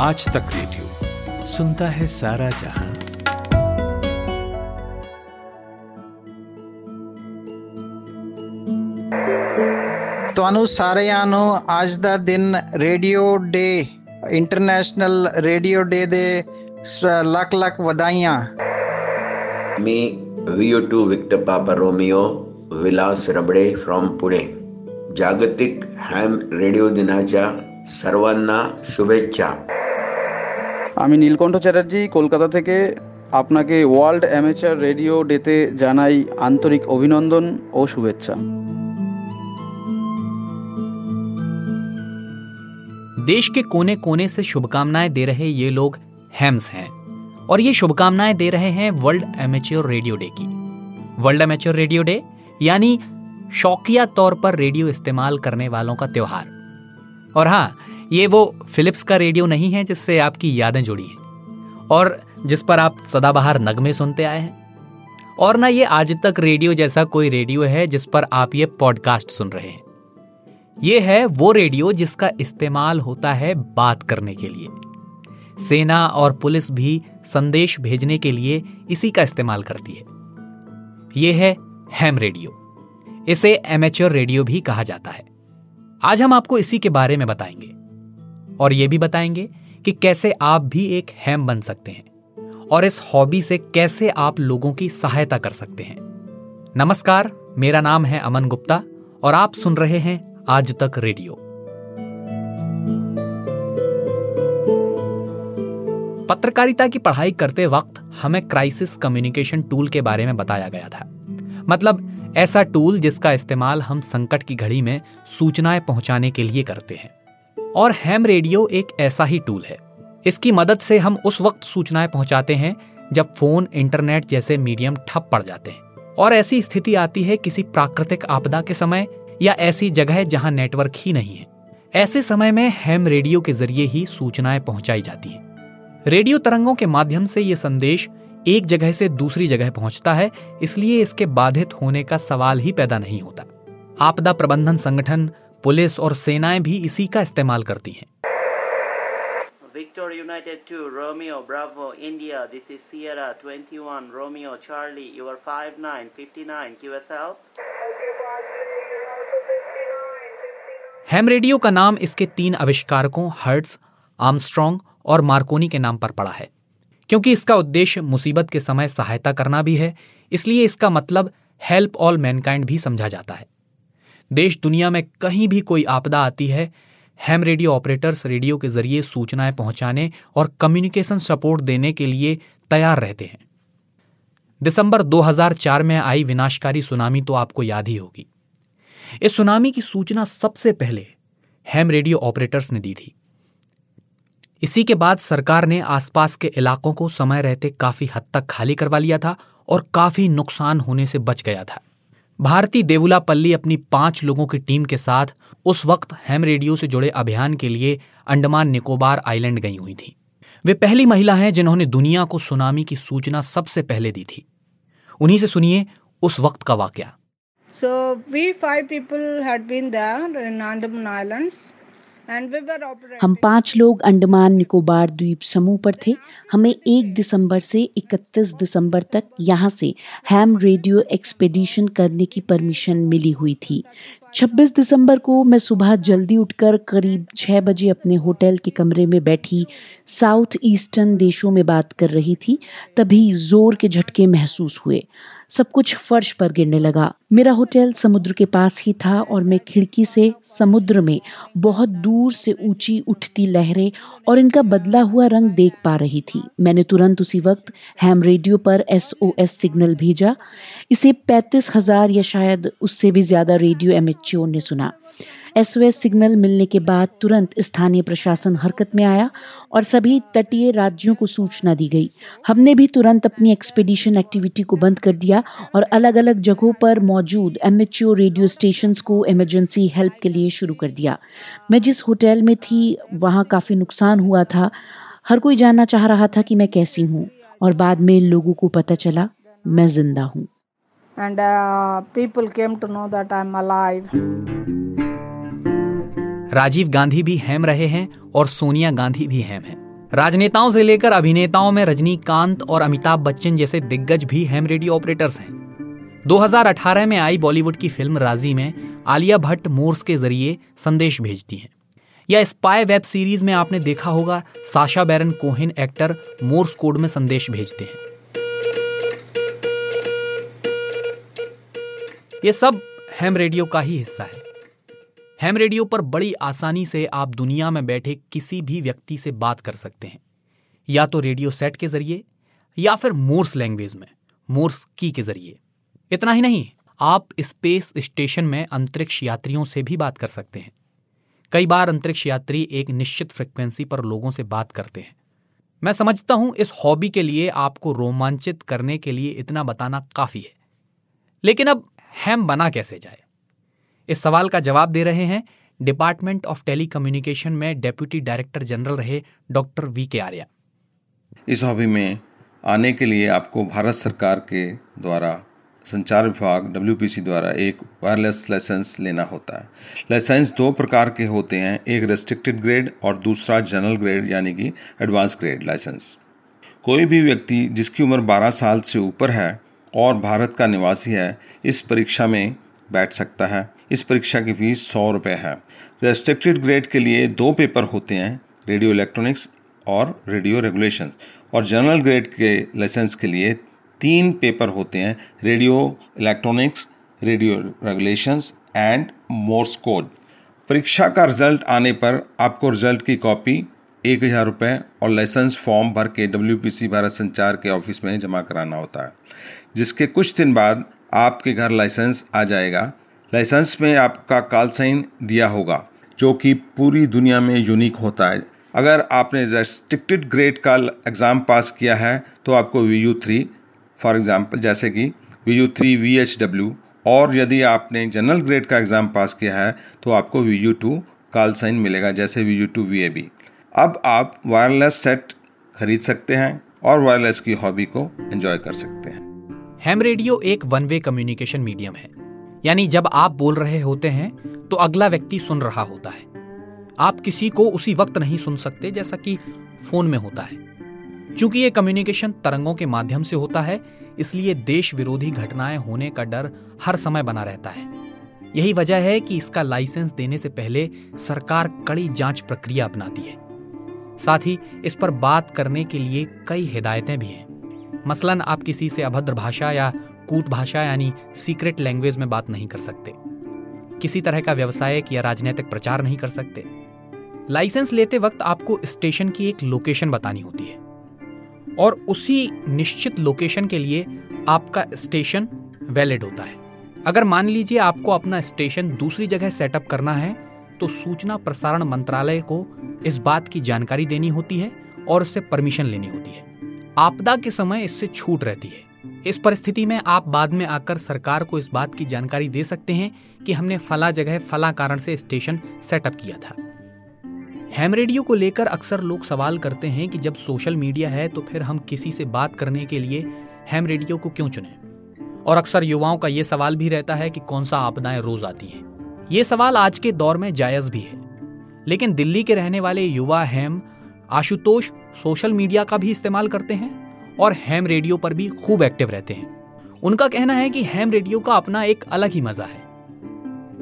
आज तक रेडियो सुनता है सारा जहां ਤੁਹਾਨੂੰ ਸਾਰਿਆਂ ਨੂੰ ਅੱਜ ਦਾ ਦਿਨ radio day international radio day ਦੇ ਲੱਖ ਲੱਖ ਵਧਾਈਆਂ मी V U two victor papa romeo Vilas Rabade from Pune जागतिक हॅम रेडिओ दिनाच्या सर्वांना शुभेच्छा আমি নীলকণ্ঠ চ্যাটার্জি কলকাতা থেকে আপনাকে ওয়ার্ল্ড অ্যামেচার রেডিও ডেতে জানাই আন্তরিক অভিনন্দন ও শুভেচ্ছা देश के कोने कोने से शुभकामनाएं दे रहे ये लोग हैम्स हैं और ये शुभकामनाएं दे रहे हैं वर्ल्ड एमेच्योर रेडियो डे की वर्ल्ड एमेच्योर रेडियो डे यानी शौकिया तौर पर रेडियो इस्तेमाल करने वालों का त्योहार और हाँ ये वो फिलिप्स का रेडियो नहीं है जिससे आपकी यादें जुड़ी हैं, और जिस पर आप सदाबहार नगमे सुनते आए हैं। और ना ये आज तक रेडियो जैसा कोई रेडियो है जिस पर आप ये पॉडकास्ट सुन रहे हैं। ये है वो रेडियो जिसका इस्तेमाल होता है बात करने के लिए। सेना और पुलिस भी संदेश भेजने के लिए इसी का इस्तेमाल करती है। ये है हैम रेडियो। इसे एमेच्योर रेडियो भी कहा जाता है। आज हम आपको इसी के बारे में बताएँगे। और ये भी बताएँगे कि कैसे आप भी एक हैम बन सकते हैं और इस हॉबी से कैसे आप लोगों की सहायता कर सकते हैं। नमस्कार, मेरा नाम है अमन गुप्ता और आप सुन रहे हैं आज तक रेडियो। पत्रकारिता की पढ़ाई करते वक्त हमें क्राइसिस कम्युनिकेशन टूल के बारे में बताया गया था। मतलब ऐसा टूल जिसका इस्तेमाल हम संकट की घड़ी में सूचनाएँ पहुँचाने के लिए करते हैं। और हैम रेडियो एक ऐसा ही टूल है। इसकी मदद से हम उस वक्त सूचनाएँ पहुंचाते हैं जब फ़ोन इंटरनेट जैसे मीडियम ठप पड़ जाते हैं। और ऐसी स्थिति आती है किसी प्राकृतिक आपदा के समय या ऐसी जगह जहाँ नेटवर्क ही नहीं है। ऐसे समय में हैम रेडियो के ज़रिए ही सूचनाएँ पहुंचाई जाती हैं। रेडियो तरंगों के माध्यम से ये संदेश एक जगह से दूसरी जगह पहुँचता है, इसलिए इसके बाधित होने का सवाल ही पैदा नहीं होता। आपदा प्रबंधन संगठन पुलिस और सेनाएँ भी इसी का इस्तेमाल करती हैं Victor United 2, Romeo, Bravo, India. This is Sierra 21, Romeo, Charlie. You are 5959 QSL. Ham radio का नाम इसके तीन आविष्कारकों हर्ट्स आर्मस्ट्रॉन्ग और मार्कोनी के नाम पर पड़ा है क्योंकि इसका उद्देश्य मुसीबत के समय सहायता करना भी है इसलिए इसका मतलब हेल्प ऑल मैनकाइंड भी समझा जाता है देश दुनिया में कहीं भी कोई आपदा आती है हैम रेडियो ऑपरेटर्स रेडियो के ज़रिए सूचनाएँ पहुँचाने और कम्युनिकेशन सपोर्ट देने के लिए तैयार रहते हैं। दिसंबर 2004 में आई विनाशकारी सुनामी तो आपको याद ही होगी। इस सुनामी की सूचना सबसे पहले हैम रेडियो ऑपरेटर्स ने दी थी। इसी के बाद सरकार ने आसपास के इलाकों को समय रहते काफ़ी हद तक खाली करवा लिया था और काफ़ी नुकसान होने से बच गया था। भारती देवुलापल्ली अपनी पाँच लोगों की टीम के साथ उस वक्त हैम रेडियो से जुड़े अभियान के लिए अंडमान निकोबार आइलैंड गई हुई थी। वे पहली महिला हैं जिन्होंने दुनिया को सुनामी की सूचना सबसे पहले दी थी। उन्हीं से सुनिए उस वक्त का वाक्य। So, we five people had been there in Andaman Islands. हम पाँच लोग अंडमान निकोबार द्वीप समूह पर थे। हमें 1 दिसंबर से 31 दिसंबर तक यहाँ से हैम रेडियो एक्सपेडिशन करने की परमिशन मिली हुई थी। 26 दिसंबर को मैं सुबह जल्दी उठकर करीब 6 बजे अपने होटल के कमरे में बैठी साउथ ईस्टर्न देशों में बात कर रही थी, तभी ज़ोर के झटके महसूस हुए। सब कुछ फर्श पर गिरने लगा। मेरा होटल समुद्र के पास ही था और मैं खिड़की से समुद्र में बहुत दूर से ऊँची उठती लहरें और इनका बदला हुआ रंग देख पा रही थी। मैंने तुरंत उसी वक्त हैम रेडियो पर एसओएस सिग्नल भेजा। इसे पैंतीस हज़ार या शायद उससे भी ज़्यादा रेडियो एम ने सुना। एसओएस सिग्नल मिलने के बाद तुरंत स्थानीय प्रशासन हरकत में आया और सभी तटीय राज्यों को सूचना दी गई। हमने भी तुरंत अपनी एक्सपेडिशन एक्टिविटी को बंद कर दिया और अलग अलग जगहों पर मौजूद एमेच्योर रेडियो स्टेशन को इमरजेंसी हेल्प के लिए शुरू कर दिया। मैं जिस होटल में थी वहाँ काफ़ी नुकसान हुआ था। हर कोई जानना चाह रहा था कि मैं कैसी हूँ और बाद में लोगों को पता चला मैं ज़िंदा हूँ। And uh, people came to know that I'm alive. Rajiv Gandhi भी हैम रहे हैं और सोनिया गांधी भी हैम हैं। राजनेताओं से लेकर अभिनेताओं में रजनीकांत और अमिताभ बच्चन जैसे दिग्गज भी हैम रेडियो ऑपरेटर्स हैं। 2018 में आई बॉलीवुड की फ़िल्म राज़ी में आलिया भट्ट मोर्स के ज़रिए संदेश भेजती हैं। या स्पाई वेब सीरीज़ में आपने देखा होगा, Sasha Baron Cohen actor Morse code में संदेश भेजते हैं। ये सब हैम रेडियो का ही हिस्सा है। हैम रेडियो पर बड़ी आसानी से आप दुनिया में बैठे किसी भी व्यक्ति से बात कर सकते हैं। या तो रेडियो सेट के ज़रिए, या फिर मोर्स लैंग्वेज में मोर्स की के ज़रिए। इतना ही नहीं, आप स्पेस स्टेशन में अंतरिक्ष यात्रियों से भी बात कर सकते हैं। कई बार अंतरिक्ष यात्री एक निश्चित फ्रिक्वेंसी पर लोगों से बात करते हैं। मैं समझता हूँ इस हॉबी के लिए आपको रोमांचित करने के लिए इतना बताना काफ़ी है। लेकिन अब हैम बना कैसे जाए? इस सवाल का जवाब दे रहे हैं डिपार्टमेंट ऑफ़ टेलीकम्युनिकेशन में डेप्यूटी डायरेक्टर जनरल रहे डॉक्टर वी के आर्या इस हॉबी में आने के लिए आपको भारत सरकार के द्वारा, संचार विभाग डब्ल्यू द्वारा एक वायरलेस लाइसेंस लेना होता है। लाइसेंस दो प्रकार के होते हैं, एक रेस्ट्रिक्टेड ग्रेड और दूसरा जनरल ग्रेड यानी कि एडवांस ग्रेड लाइसेंस कोई भी व्यक्ति जिसकी उम्र 12 साल से ऊपर है और भारत का निवासी है, इस परीक्षा में बैठ सकता है। इस परीक्षा की फ़ीस सौ रुपये है। रेस्ट्रिक्टेड ग्रेड के लिए दो पेपर होते हैं रेडियो इलेक्ट्रॉनिक्स और रेडियो रेगुलेशन और जनरल ग्रेड के लाइसेंस के लिए तीन पेपर होते हैं radio electronics radio regulations and Morse code परीक्षा का रिज़ल्ट आने पर आपको रिज़ल्ट की कॉपी एक हज़ार रुपये और लाइसेंस फॉर्म भर के डब्ल्यूपीसी भारत संचार के ऑफ़िस में जमा कराना होता है। जिसके कुछ दिन बाद आपके घर लाइसेंस आ जाएगा। लाइसेंस में आपका कॉल साइन दिया होगा, जो कि पूरी दुनिया में यूनिक होता है। अगर आपने रेस्ट्रिक्टेड ग्रेड का एग्ज़ाम पास किया है तो आपको V U three for example जैसे कि V U three V H W और यदि आपने जनरल ग्रेड का एग्ज़ाम पास किया है तो आपको V U two call sign मिलेगा, जैसे V U two V A B अब आप वायरलेस सेट खरीद सकते हैं और वायरलेस की हॉबी को एंजॉय कर सकते हैं। हैम रेडियो एक वन वे कम्युनिकेशन मीडियम है। यानी जब आप बोल रहे होते हैं तो अगला व्यक्ति सुन रहा होता है। आप किसी को उसी वक्त नहीं सुन सकते जैसा कि फ़ोन में होता है। चूँकि ये कम्युनिकेशन तरंगों के माध्यम से होता है, इसलिए देश विरोधी घटनाएँ होने का डर हर समय बना रहता है। यही वजह है कि इसका लाइसेंस देने से पहले सरकार कड़ी जाँच प्रक्रिया अपनाती है। साथ ही इस पर बात करने के लिए कई हिदायतें भी हैं। मसलन, आप किसी से अभद्र भाषा या कूट भाषा यानी सीक्रेट लैंग्वेज में बात नहीं कर सकते। किसी तरह का व्यवसायिक या राजनीतिक प्रचार नहीं कर सकते। लाइसेंस लेते वक्त आपको स्टेशन की एक लोकेशन बतानी होती है। और उसी निश्चित लोकेशन के लिए आपका स्टेशन वैलिड होता है। अगर मान लीजिए आपको अपना स्टेशन दूसरी जगह सेटअप करना है तो सूचना प्रसारण मंत्रालय को इस बात की जानकारी देनी होती है और उससे परमिशन लेनी होती है। आपदा के समय इससे छूट रहती है। इस परिस्थिति में आप बाद में आकर सरकार को इस बात की जानकारी दे सकते हैं कि हमने फला जगह फला कारण से स्टेशन सेटअप किया था। हैम रेडियो को लेकर अक्सर लोग सवाल करते हैं कि जब सोशल मीडिया है तो फिर हम किसी से बात करने के लिए हैम रेडियो को क्यों चुने? और अक्सर युवाओं का यह सवाल भी रहता है कि कौन सा आपदाएँ रोज आती हैं। ये सवाल आज के दौर में जायज़ भी है। लेकिन दिल्ली के रहने वाले युवा हैम आशुतोष सोशल मीडिया का भी इस्तेमाल करते हैं? और हैम रेडियो पर भी खूब एक्टिव रहते हैं। उनका कहना है कि हैम रेडियो का अपना एक अलग ही मज़ा है।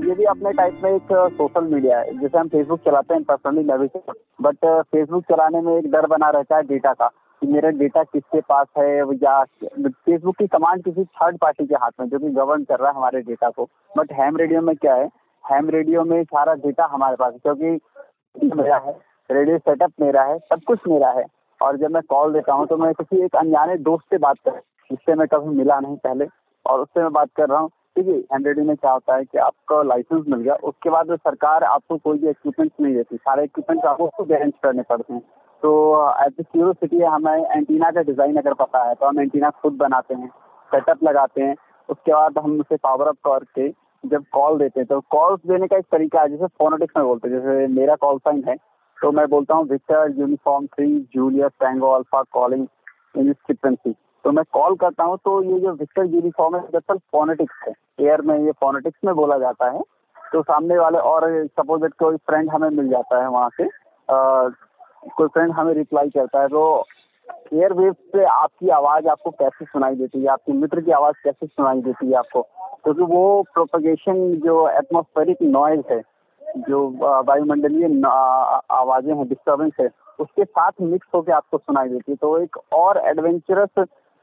ये भी अपने टाइप में एक सोशल मीडिया है। जैसे हम फेसबुक चलाते हैं पर्सनली लेवल से बट फेसबुक चलाने में एक डर बना रहता है डेटा का, कि मेरा डेटा किसके पास है या फेसबुक की कमांड किसी थर्ड पार्टी के हाथ में, जो कि गवर्न कर रहा है हमारे डेटा को। बट हैम रेडियो में क्या है? हैम रेडियो में सारा डेटा हमारे पास क्योंकि मेरा है रेडियो सेटअप मेरा है, सब कुछ मेरा है। और जब मैं कॉल देता हूँ तो मैं किसी एक अनजाने दोस्त से बात कर, जिससे मैं कभी मिला नहीं पहले। और उससे मैं बात कर रहा हूँ, ठीक है हंड्रेड में क्या होता है कि आपका लाइसेंस मिल गया। उसके बाद सरकार आपको कोई भी इक्विपमेंट नहीं देती। सारे इक्विपमेंट आपको खुद अरेंज करने पड़ते हैं। तो एज ए सिटी हमें एंटीना का डिज़ाइन अगर पता है तो हम एंटीना खुद बनाते हैं सेटअप लगाते हैं। उसके बाद हम उसे पावर अप करके जब कॉल देते हैं तो कॉल्स देने का एक तरीका है, जैसे फोनोटिक्स में बोलते हैं। जैसे मेरा कॉल साइन है तो मैं बोलता हूँ victor uniform three julius tango alpha calling in frequency तो मैं कॉल करता हूँ तो ये जो विक्टर यूनिफॉर्म है दरअसल फोनेटिक्स है एयर में ये फोनेटिक्स में बोला जाता है तो सामने वाले और सपोज़ इट कोई फ्रेंड हमें मिल जाता है वहाँ से कोई फ्रेंड हमें रिप्लाई करता है तो एयरवेव पे आपकी आवाज़ आपको कैसे सुनाई देती है, आपके मित्र की आवाज़ कैसे सुनाई देती है आपको? क्योंकि तो वो प्रोपगेशन जो एटमोस्फेरिक नॉइज़ है जो वायुमंडलीय आवाज़ें हैं डिस्टर्बेंस है, उसके साथ मिक्स होकर आपको सुनाई देती है। तो एक और एडवेंचरस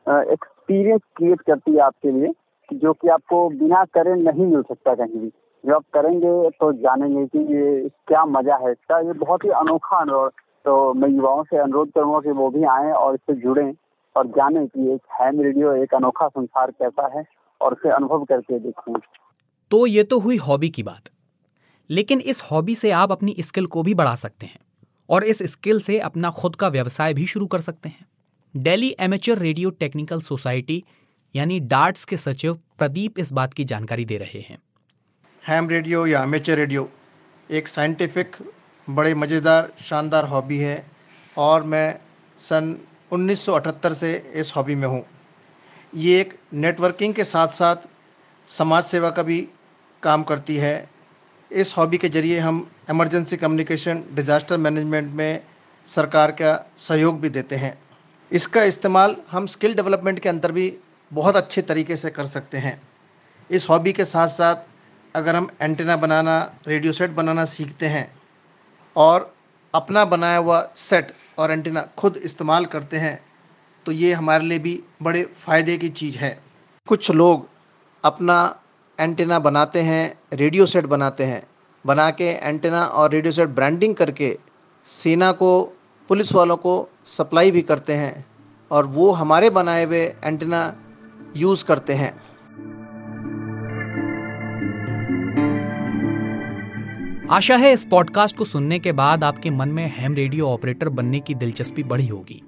एक्सपीरियंस क्रिएट करती है आपके लिए, जो कि आपको बिना करे नहीं मिल सकता कहीं भी। जब आप करेंगे तो जानेंगे कि ये क्या मज़ा है इसका। ये बहुत ही अनोखा अनुभव तो मैं युवाओं से अनुरोध करूँगा कि वो भी आए और इससे जुड़ें और जाने कि एक हैम रेडियो एक अनोखा संसार कैसा है और उसे अनुभव करके देखें। तो ये तो हुई हॉबी की बात। लेकिन इस हॉबी से आप अपनी स्किल को भी बढ़ा सकते हैं और इस स्किल से अपना खुद का व्यवसाय भी शुरू कर सकते हैं। Delhi amateur radio technical society यानी डार्ट्स के सचिव प्रदीप इस बात की जानकारी दे रहे हैं। हैम रेडियो या एमेचर रेडियो एक साइंटिफिक, बड़े मज़ेदार, शानदार हॉबी है और मैं सन 1978 से इस हॉबी में हूँ। ये एक नेटवर्किंग के साथ साथ समाज सेवा का भी काम करती है। इस हॉबी के ज़रिए हम इमरजेंसी कम्युनिकेशन, डिज़ास्टर मैनेजमेंट में सरकार का सहयोग भी देते हैं। इसका इस्तेमाल हम स्किल डेवलपमेंट के अंदर भी बहुत अच्छे तरीके से कर सकते हैं। इस हॉबी के साथ साथ अगर हम एंटेना बनाना, रेडियो सेट बनाना सीखते हैं और अपना बनाया हुआ सेट और एंटेना खुद इस्तेमाल करते हैं तो ये हमारे लिए भी बड़े फ़ायदे की चीज़ है। कुछ लोग अपना एंटेना बनाते हैं, रेडियो सेट बनाते हैं, बना के एंटेना और रेडियो सेट ब्रांडिंग करके सेना को, पुलिस वालों को सप्लाई भी करते हैं और वो हमारे बनाए हुए एंटेना यूज़ करते हैं। आशा है इस पॉडकास्ट को सुनने के बाद आपके मन में हैम रेडियो ऑपरेटर बनने की दिलचस्पी बढ़ी होगी।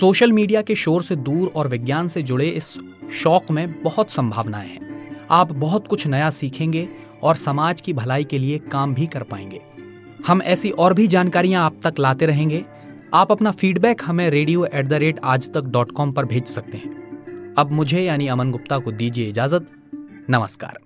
सोशल मीडिया के शोर से दूर और विज्ञान से जुड़े इस शौक में बहुत संभावनाएँ हैं। आप बहुत कुछ नया सीखेंगे और समाज की भलाई के लिए काम भी कर पाएँगे। हम ऐसी और भी जानकारियाँ आप तक लाते रहेंगे। आप अपना फीडबैक हमें रेडियो एट द रेट आज तक डॉट कॉम पर भेज सकते हैं। अब मुझे यानी अमन गुप्ता को दीजिए इजाज़त। नमस्कार।